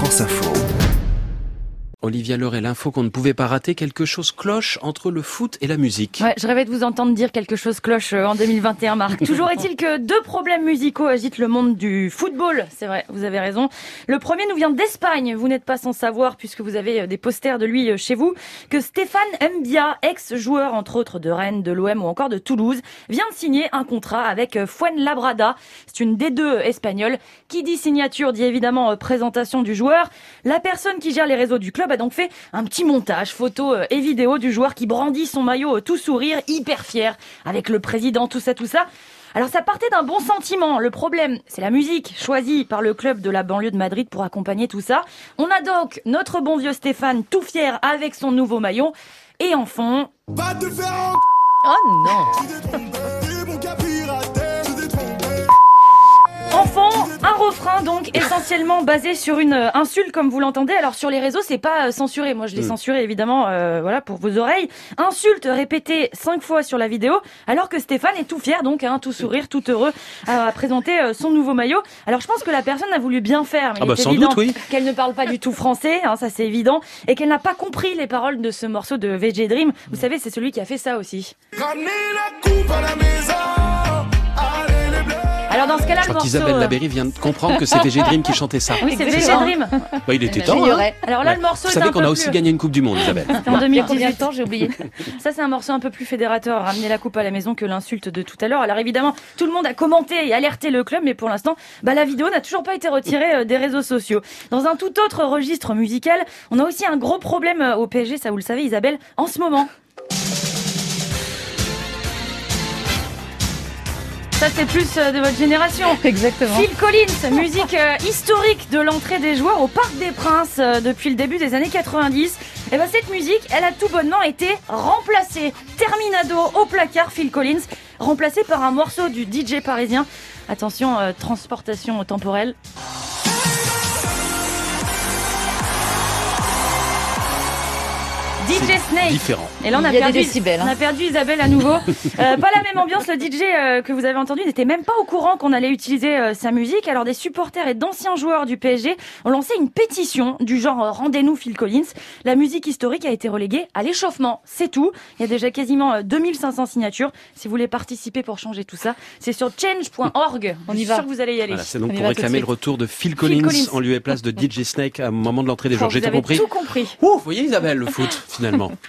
France Info. Olivia Leray, l'info qu'on ne pouvait pas rater, quelque chose cloche entre le foot et la musique. Ouais, je rêvais de vous entendre dire quelque chose cloche euh, en 2021, Marc. Toujours est-il que deux problèmes musicaux agitent le monde du football. C'est vrai, vous avez raison. Le premier nous vient d'Espagne. Vous n'êtes pas sans savoir, puisque vous avez euh, des posters de lui euh, chez vous, que Stéphane Mbia, ex-joueur entre autres de Rennes, de l'OM ou encore de Toulouse, vient de signer un contrat avec Fuenlabrada. C'est une des deux espagnole. Qui dit signature dit évidemment présentation du joueur. La personne qui gère les réseaux du club a donc fait un petit montage photo euh, et vidéo du joueur qui brandit son maillot euh, tout sourire, hyper fier, avec le président, tout ça, tout ça. Alors ça partait d'un bon sentiment. Le problème, c'est la musique choisie par le club de la banlieue de Madrid pour accompagner tout ça. On a donc notre bon vieux Stéphane tout fier avec son nouveau maillot. Et en fond... Oh non refrain donc essentiellement basé sur une euh, insulte comme vous l'entendez. Alors sur les réseaux, c'est pas euh, censuré. Moi, je l'ai mm. censuré évidemment, euh, voilà pour vos oreilles. Insulte répétée cinq fois sur la vidéo, alors que Stéphane est tout fier donc, hein, tout sourire, tout heureux à présenter son nouveau maillot. Alors je pense que la personne a voulu bien faire, mais ah bah, il est évident qu'elle ne parle pas du tout français, hein, ça c'est évident, et qu'elle n'a pas compris les paroles de ce morceau de VJ Dream. Vous savez, c'est celui qui a fait ça aussi. Ramenez la coupe à la maison. Dans ce cas-là, je crois qu'Isabelle euh, Labéry vient de comprendre que c'est VG Dream qui chantait ça. Oui, c'est VG Dream. Bah, il était temps. Hein. Alors là, le morceau. Vous savez qu'on a aussi gagné une Coupe du Monde, Isabelle. en 2018. temps, j'ai oublié. Ça, c'est un morceau un peu plus fédérateur, ramener la coupe à la maison que l'insulte de tout à l'heure. Alors évidemment, tout le monde a commenté et alerté le club, mais pour l'instant, bah, la vidéo n'a toujours pas été retirée euh, des réseaux sociaux. Dans un tout autre registre musical, on a aussi un gros problème euh, au PSG, ça vous le savez, Isabelle, en ce moment. Ça, c'est plus euh, de votre génération. Exactement. Phil Collins, musique euh, historique de l'entrée des joueurs au Parc des Princes euh, depuis le début des années 90. Et eh ben cette musique, elle a tout bonnement été remplacée. Terminado au placard, Phil Collins, remplacé par un morceau du DJ parisien. Attention, transportation temporelle. DJ Snake. Différent. Et là, on a, perdu, décibels, on a perdu Isabelle à nouveau. euh, pas la même ambiance. Le DJ euh, que vous avez entendu n'était même pas au courant qu'on allait utiliser euh, sa musique. Alors, des supporters et d'anciens joueurs du PSG ont lancé une pétition du genre euh, Rendez-nous Phil Collins. La musique historique a été reléguée à l'échauffement. C'est tout. Il y a déjà quasiment 2500 signatures. Si vous voulez participer pour changer tout ça, c'est sur change.org. On y va. sûr que vous allez y aller. c'est donc pour réclamer le retour de Phil Collins, en lieu et place de DJ Snake à un moment de l'entrée des joueurs. J'ai tout compris. tout compris. Ouh, vous voyez Isabelle, le foot finalement.